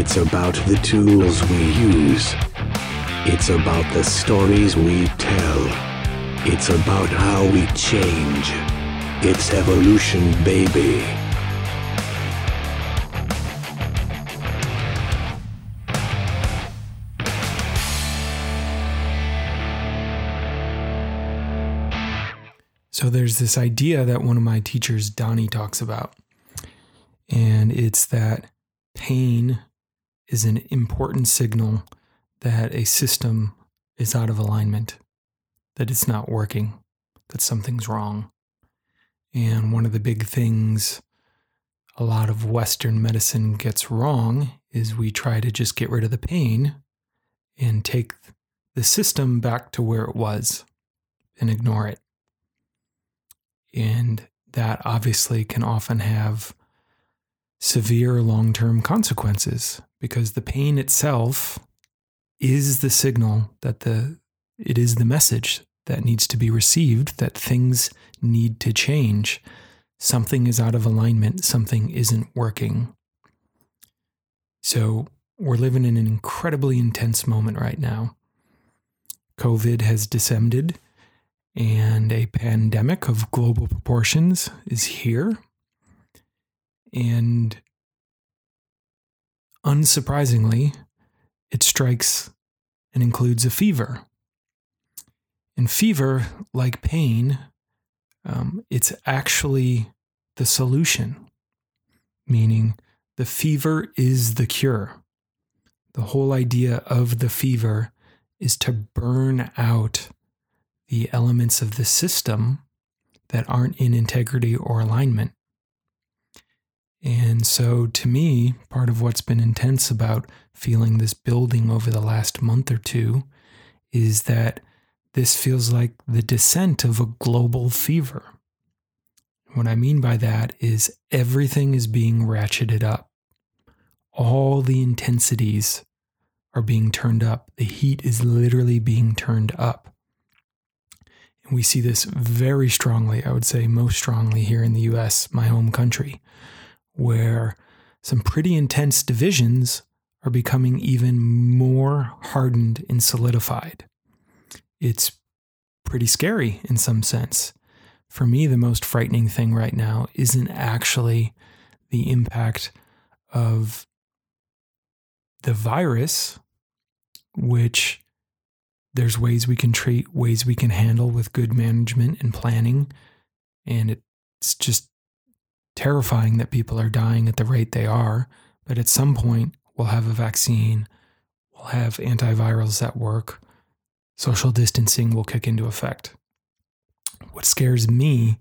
It's about the tools we use. It's about the stories we tell. It's about how we change. It's evolution, baby. So there's this idea that one of my teachers, Donnie, talks about. And it's that pain is an important signal that a system is out of alignment, that it's not working, that something's wrong. And one of the big things a lot of Western medicine gets wrong is we try to just get rid of the pain and take the system back to where it was and ignore it. And that obviously can often have severe long term consequences because the pain itself is the signal that the it is the message that needs to be received that things need to change. Something is out of alignment. Something isn't working. So we're living in an incredibly intense moment right now. Covid has descended and a pandemic of global proportions is here. And unsurprisingly, it strikes and includes a fever. And fever, like pain, um, it's actually the solution, meaning the fever is the cure. The whole idea of the fever is to burn out the elements of the system that aren't in integrity or alignment. And so, to me, part of what's been intense about feeling this building over the last month or two is that this feels like the descent of a global fever. What I mean by that is everything is being ratcheted up. All the intensities are being turned up. The heat is literally being turned up. And we see this very strongly, I would say most strongly here in the US, my home country, where some pretty intense divisions are becoming even more hardened and solidified. It's pretty scary in some sense. For me, the most frightening thing right now isn't actually the impact of the virus, which there's ways we can treat, ways we can handle with good management and planning. And it's just terrifying that people are dying at the rate they are. But at some point, we'll have a vaccine, we'll have antivirals that work, social distancing will kick into effect. What scares me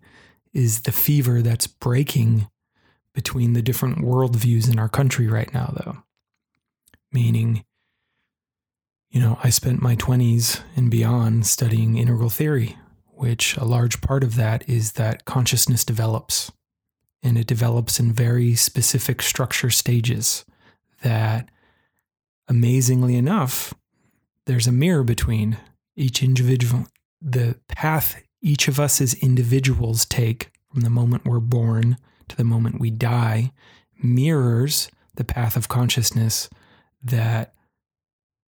is the fever that's breaking between the different worldviews in our country right now, though. Meaning, you know, I spent my 20s and beyond studying integral theory, which a large part of that is that consciousness develops. And it develops in very specific structure stages that, amazingly enough, there's a mirror between each individual, the path each of us as individuals take from the moment we're born to the moment we die mirrors the path of consciousness that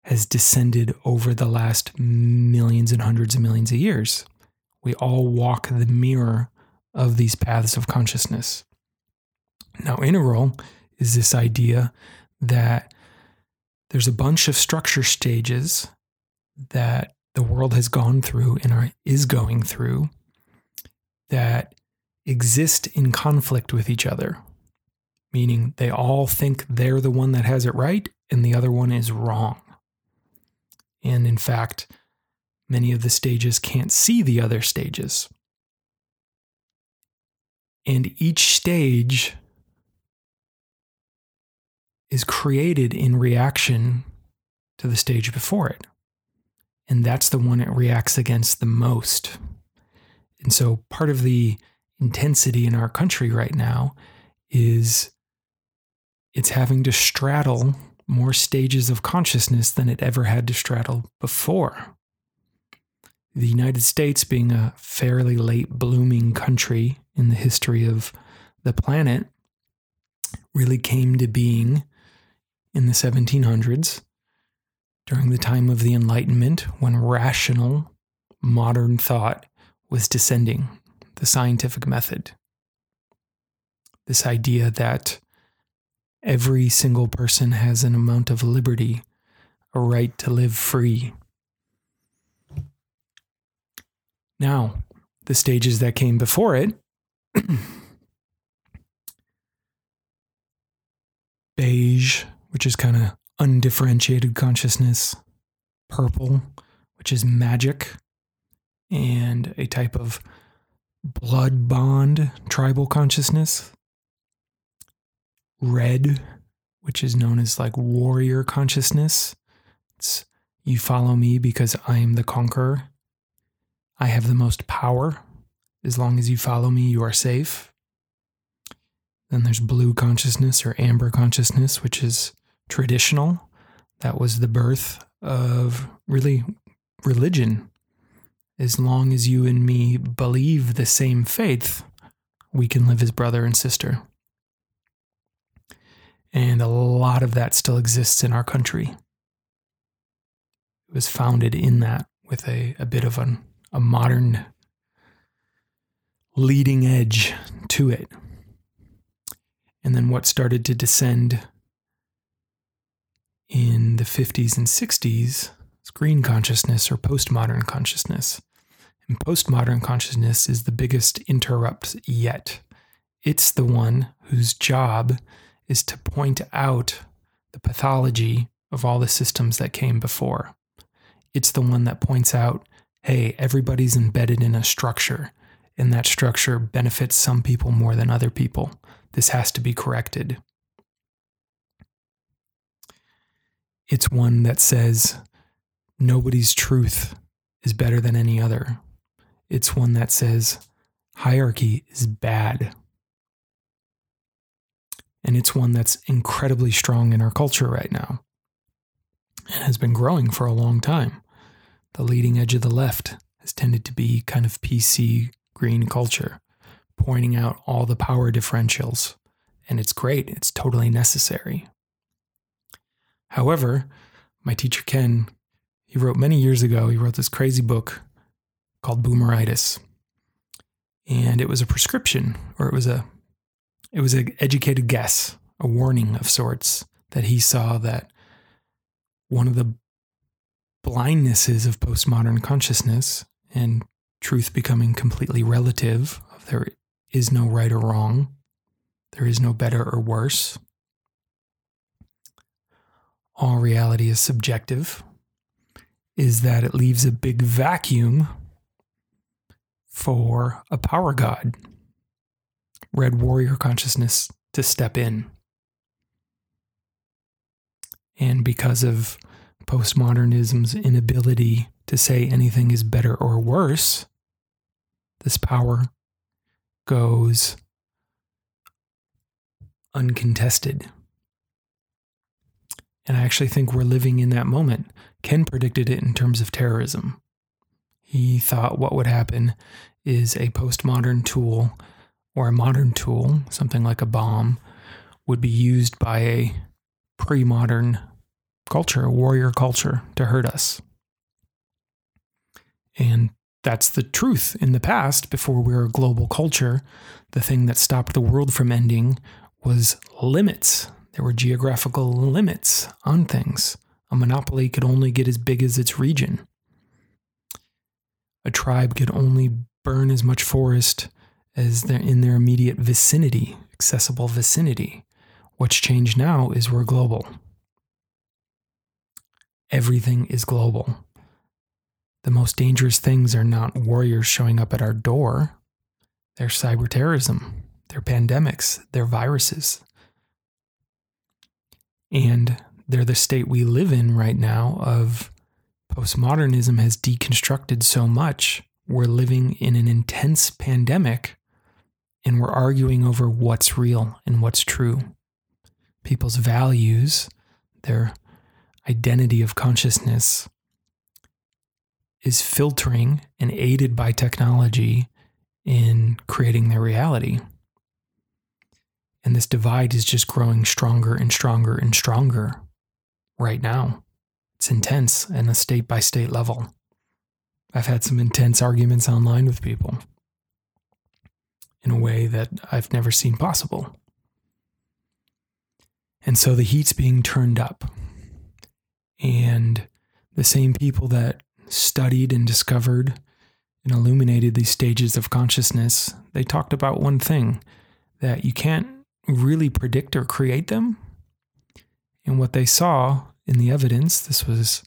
has descended over the last millions and hundreds of millions of years. We all walk the mirror of these paths of consciousness. Now, integral is this idea that there's a bunch of structure stages that the world has gone through and are, is going through that exist in conflict with each other, meaning they all think they're the one that has it right and the other one is wrong. And in fact, many of the stages can't see the other stages. And each stage is created in reaction to the stage before it. And that's the one it reacts against the most. And so part of the intensity in our country right now is it's having to straddle more stages of consciousness than it ever had to straddle before. The United States, being a fairly late blooming country in the history of the planet, really came to being in the 1700s, during the time of the Enlightenment, when rational, modern thought was descending, the scientific method. This idea that every single person has an amount of liberty, a right to live free. Now, the stages that came before it beige, which is kind of undifferentiated consciousness, purple, which is magic, and a type of blood bond tribal consciousness, red, which is known as like warrior consciousness. It's you follow me because I am the conqueror. I have the most power. As long as you follow me, you are safe. Then there's blue consciousness or amber consciousness, which is traditional. That was the birth of really religion. As long as you and me believe the same faith, we can live as brother and sister. And a lot of that still exists in our country. It was founded in that with a, a bit of an, a modern leading edge to it. And then what started to descend in the 50s and 60s is green consciousness or postmodern consciousness. And postmodern consciousness is the biggest interrupt yet. It's the one whose job is to point out the pathology of all the systems that came before. It's the one that points out hey, everybody's embedded in a structure, and that structure benefits some people more than other people. This has to be corrected. It's one that says nobody's truth is better than any other. It's one that says hierarchy is bad. And it's one that's incredibly strong in our culture right now and has been growing for a long time. The leading edge of the left has tended to be kind of PC green culture, pointing out all the power differentials. And it's great, it's totally necessary. However, my teacher Ken, he wrote many years ago, he wrote this crazy book called Boomeritis. And it was a prescription, or it was a it was an educated guess, a warning of sorts that he saw that one of the blindnesses of postmodern consciousness and truth becoming completely relative there is no right or wrong, there is no better or worse. All reality is subjective, is that it leaves a big vacuum for a power god red warrior consciousness to step in. And because of postmodernism's inability to say anything is better or worse, this power goes uncontested. And I actually think we're living in that moment. Ken predicted it in terms of terrorism. He thought what would happen is a postmodern tool or a modern tool, something like a bomb, would be used by a pre modern culture, a warrior culture, to hurt us. And that's the truth. In the past, before we were a global culture, the thing that stopped the world from ending was limits. There were geographical limits on things. A monopoly could only get as big as its region. A tribe could only burn as much forest as they're in their immediate vicinity, accessible vicinity. What's changed now is we're global. Everything is global. The most dangerous things are not warriors showing up at our door. They're cyber terrorism, they're pandemics, they're viruses. And they're the state we live in right now of postmodernism has deconstructed so much. We're living in an intense pandemic and we're arguing over what's real and what's true. People's values, their identity of consciousness, is filtering and aided by technology in creating their reality. And this divide is just growing stronger and stronger and stronger right now. It's intense and a state by state level. I've had some intense arguments online with people in a way that I've never seen possible. And so the heat's being turned up. And the same people that studied and discovered and illuminated these stages of consciousness, they talked about one thing that you can't really predict or create them. And what they saw in the evidence, this was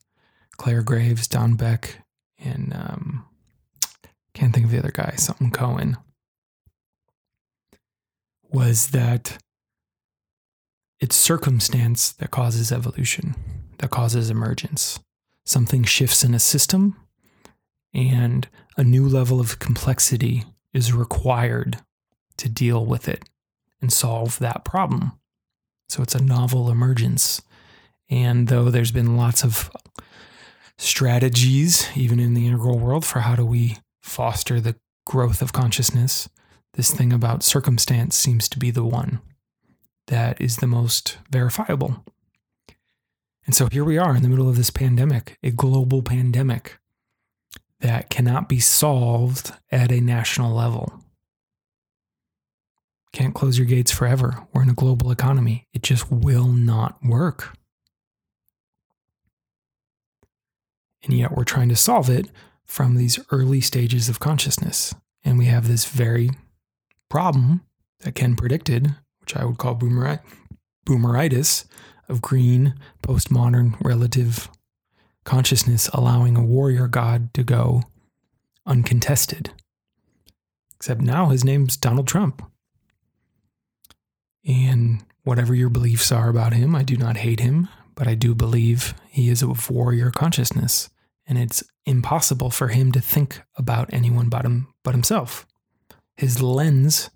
Clare Graves, Don Beck, and um, can't think of the other guy, something Cohen, was that it's circumstance that causes evolution, that causes emergence. Something shifts in a system, and a new level of complexity is required to deal with it and solve that problem. So it's a novel emergence. And though there's been lots of strategies, even in the integral world, for how do we foster the growth of consciousness, this thing about circumstance seems to be the one that is the most verifiable. And so here we are in the middle of this pandemic, a global pandemic that cannot be solved at a national level. Can't close your gates forever. We're in a global economy. It just will not work. And yet we're trying to solve it from these early stages of consciousness. And we have this very problem that Ken predicted, which I would call boomer- boomeritis of green postmodern relative consciousness allowing a warrior god to go uncontested. Except now his name's Donald Trump. And whatever your beliefs are about him, I do not hate him, but I do believe he is a warrior consciousness. And it's impossible for him to think about anyone but, him, but himself. His lens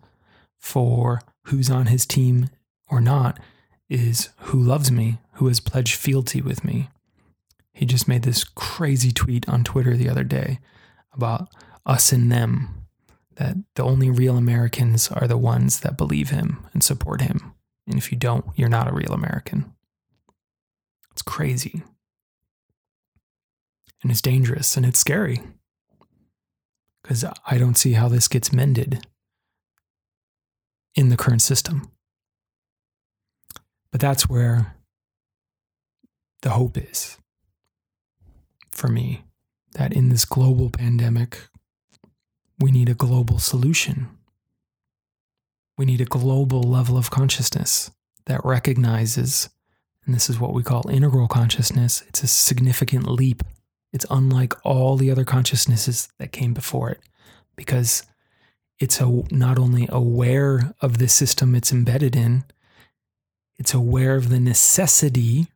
for who's on his team or not is who loves me, who has pledged fealty with me. He just made this crazy tweet on Twitter the other day about us and them that the only real Americans are the ones that believe him and support him. And if you don't, you're not a real American. It's crazy. And it's dangerous and it's scary. Because I don't see how this gets mended in the current system. But that's where the hope is for me that in this global pandemic, we need a global solution. We need a global level of consciousness that recognizes, and this is what we call integral consciousness, it's a significant leap. It's unlike all the other consciousnesses that came before it because it's a, not only aware of the system it's embedded in, it's aware of the necessity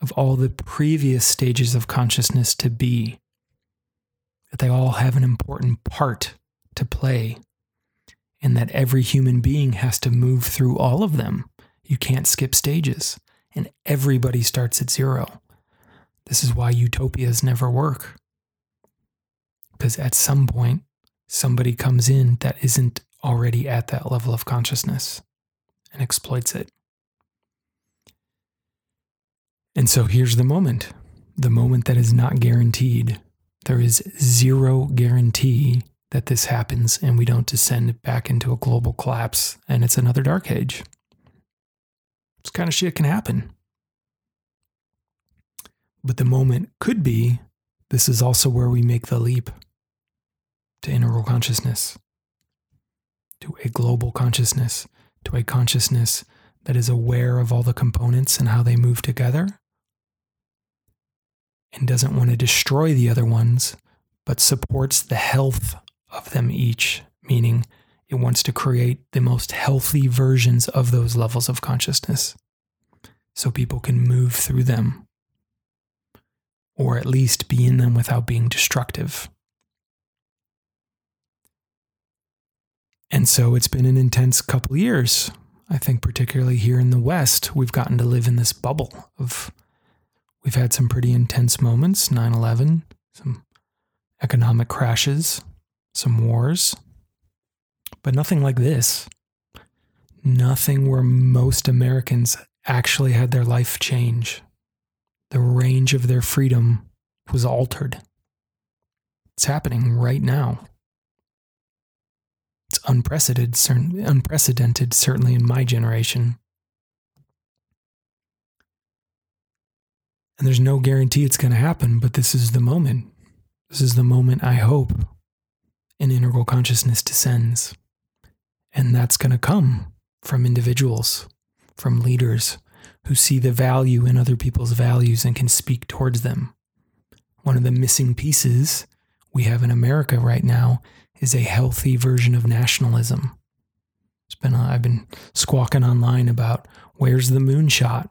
of all the previous stages of consciousness to be that they all have an important part to play, and that every human being has to move through all of them. You can't skip stages, and everybody starts at zero. This is why utopias never work. Because at some point, somebody comes in that isn't already at that level of consciousness and exploits it. And so here's the moment the moment that is not guaranteed there is zero guarantee that this happens and we don't descend back into a global collapse and it's another dark age. This kind of shit can happen. But the moment could be this is also where we make the leap to integral consciousness, to a global consciousness, to a consciousness that is aware of all the components and how they move together and doesn't want to destroy the other ones, but supports the health of them each, meaning it wants to create the most healthy versions of those levels of consciousness so people can move through them or at least be in them without being destructive. And so it's been an intense couple years. I think, particularly here in the West, we've gotten to live in this bubble of We've had some pretty intense moments 9 11, some economic crashes, some wars, but nothing like this. nothing where most Americans actually had their life change. The range of their freedom was altered. It's happening right now. It's unprecedented, unprecedented, certainly in my generation. And there's no guarantee it's going to happen, but this is the moment. This is the moment I hope an integral consciousness descends. And that's going to come from individuals, from leaders who see the value in other people's values and can speak towards them. One of the missing pieces we have in America right now is a healthy version of nationalism. It's been I've been squawking online about where's the moonshot?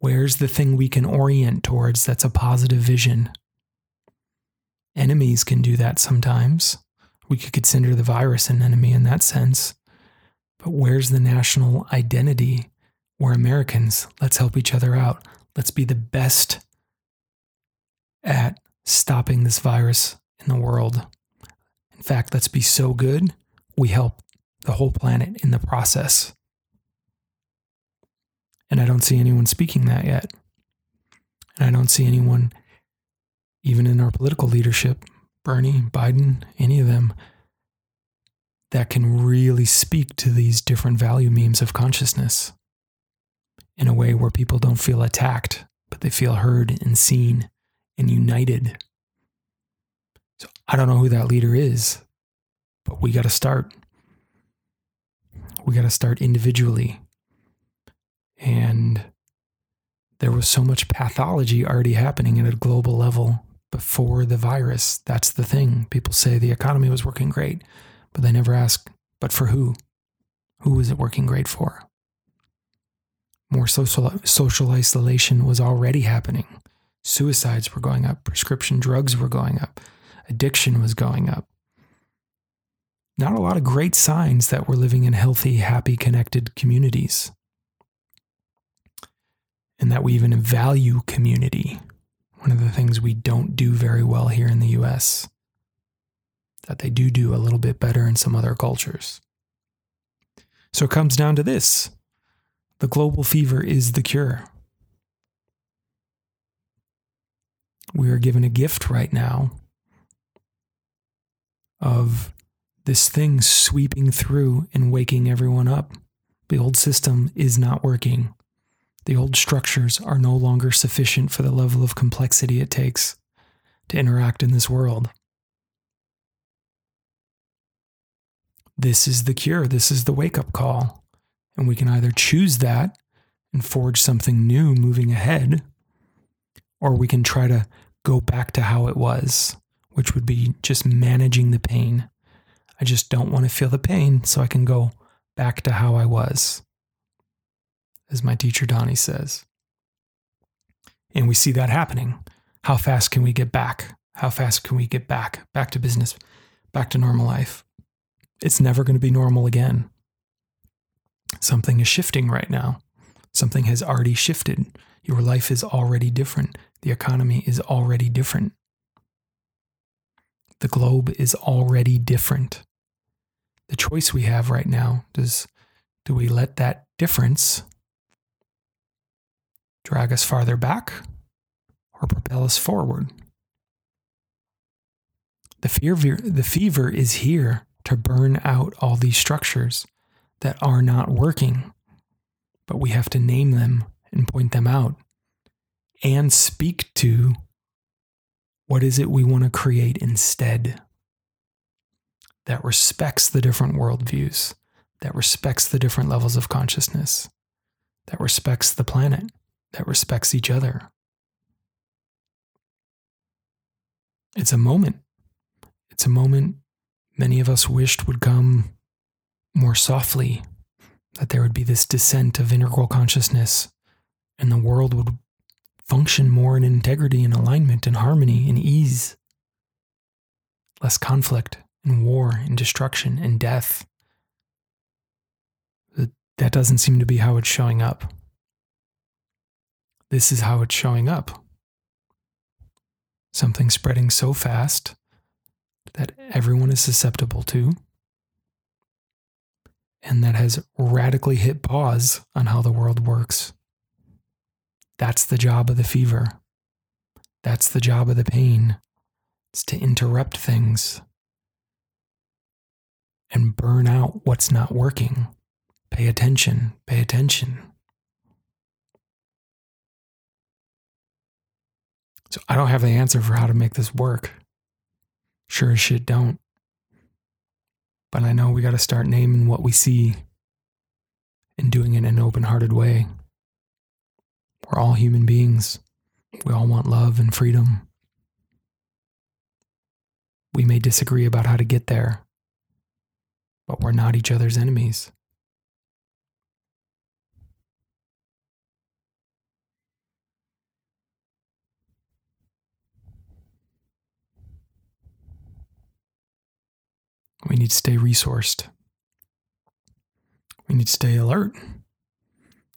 Where's the thing we can orient towards that's a positive vision? Enemies can do that sometimes. We could consider the virus an enemy in that sense. But where's the national identity? We're Americans. Let's help each other out. Let's be the best at stopping this virus in the world. In fact, let's be so good, we help the whole planet in the process. And I don't see anyone speaking that yet. And I don't see anyone, even in our political leadership, Bernie, Biden, any of them, that can really speak to these different value memes of consciousness in a way where people don't feel attacked, but they feel heard and seen and united. So I don't know who that leader is, but we got to start. We got to start individually. And there was so much pathology already happening at a global level before the virus. That's the thing. People say the economy was working great, but they never ask, but for who? Who was it working great for? More social, social isolation was already happening. Suicides were going up, prescription drugs were going up, addiction was going up. Not a lot of great signs that we're living in healthy, happy, connected communities. And that we even value community. One of the things we don't do very well here in the US, that they do do a little bit better in some other cultures. So it comes down to this the global fever is the cure. We are given a gift right now of this thing sweeping through and waking everyone up. The old system is not working. The old structures are no longer sufficient for the level of complexity it takes to interact in this world. This is the cure. This is the wake up call. And we can either choose that and forge something new moving ahead, or we can try to go back to how it was, which would be just managing the pain. I just don't want to feel the pain, so I can go back to how I was, as my teacher Donnie says. And we see that happening. How fast can we get back? How fast can we get back? Back to business, back to normal life. It's never going to be normal again. Something is shifting right now. Something has already shifted. Your life is already different. The economy is already different. The globe is already different. The choice we have right now does do we let that difference drag us farther back or propel us forward? The fever, the fever is here to burn out all these structures that are not working, but we have to name them and point them out and speak to what is it we want to create instead that respects the different worldviews, that respects the different levels of consciousness, that respects the planet, that respects each other. It's a moment. It's a moment many of us wished would come more softly, that there would be this descent of integral consciousness, and the world would function more in integrity and alignment and harmony and ease. Less conflict and war and destruction and death. That doesn't seem to be how it's showing up. This is how it's showing up. Something spreading so fast that everyone is susceptible to, and that has radically hit pause on how the world works. That's the job of the fever. That's the job of the pain. It's to interrupt things and burn out what's not working. Pay attention, pay attention. So I don't have the answer for how to make this work. Sure as shit don't. But I know we got to start naming what we see and doing it in an open hearted way. We're all human beings. We all want love and freedom. We may disagree about how to get there, but we're not each other's enemies. Need to stay resourced. We need to stay alert.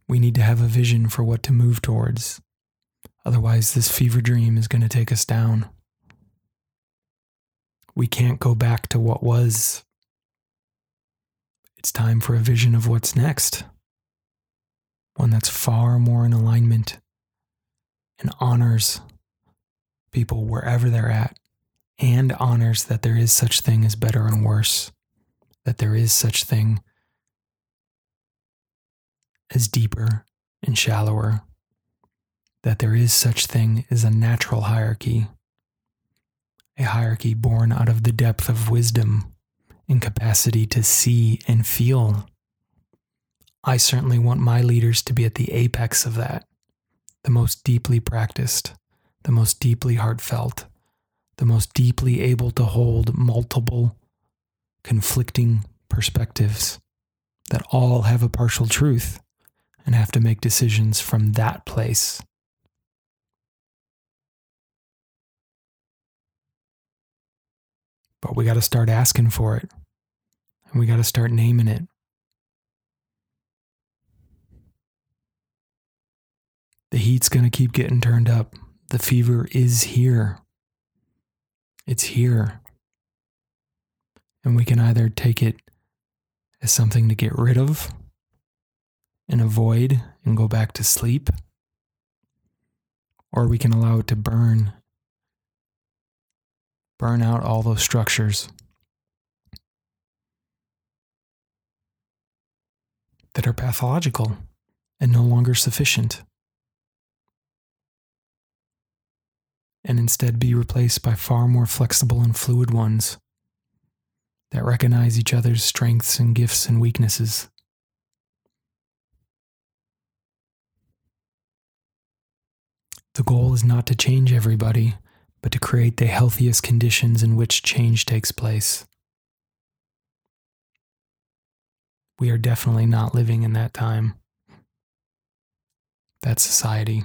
We need to have a vision for what to move towards. Otherwise, this fever dream is going to take us down. We can't go back to what was. It's time for a vision of what's next. One that's far more in alignment and honors people wherever they're at and honors that there is such thing as better and worse, that there is such thing as deeper and shallower, that there is such thing as a natural hierarchy, a hierarchy born out of the depth of wisdom and capacity to see and feel. I certainly want my leaders to be at the apex of that, the most deeply practiced, the most deeply heartfelt, the most deeply able to hold multiple conflicting perspectives that all have a partial truth and have to make decisions from that place. But we got to start asking for it, and we got to start naming it. The heat's going to keep getting turned up. The fever is here. It's here. And we can either take it as something to get rid of and avoid and go back to sleep, or we can allow it to burn, burn out all those structures that are pathological and no longer sufficient. And instead be replaced by far more flexible and fluid ones that recognize each other's strengths and gifts and weaknesses. The goal is not to change everybody, but to create the healthiest conditions in which change takes place. We are definitely not living in that time. That society.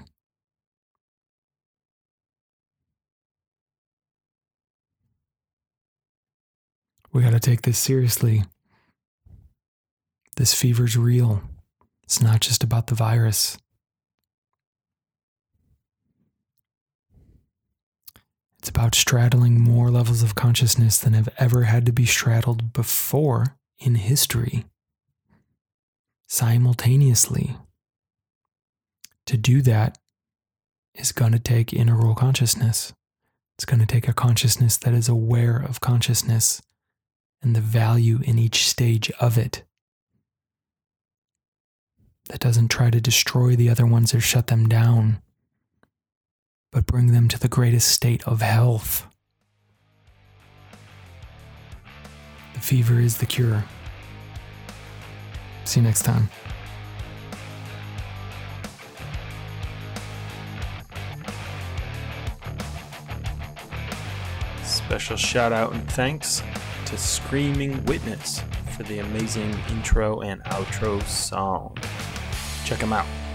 We got to take this seriously. This fever's real. It's not just about the virus. It's about straddling more levels of consciousness than have ever had to be straddled before in history, simultaneously. To do that is going to take integral consciousness. It's going to take a consciousness that is aware of consciousness and the value in each stage of it. That doesn't try to destroy the other ones or shut them down, but bring them to the greatest state of health. The fever is the cure. See you next time. Special shout out and thanks to Screaming Witness for the amazing intro and outro song. Check them out.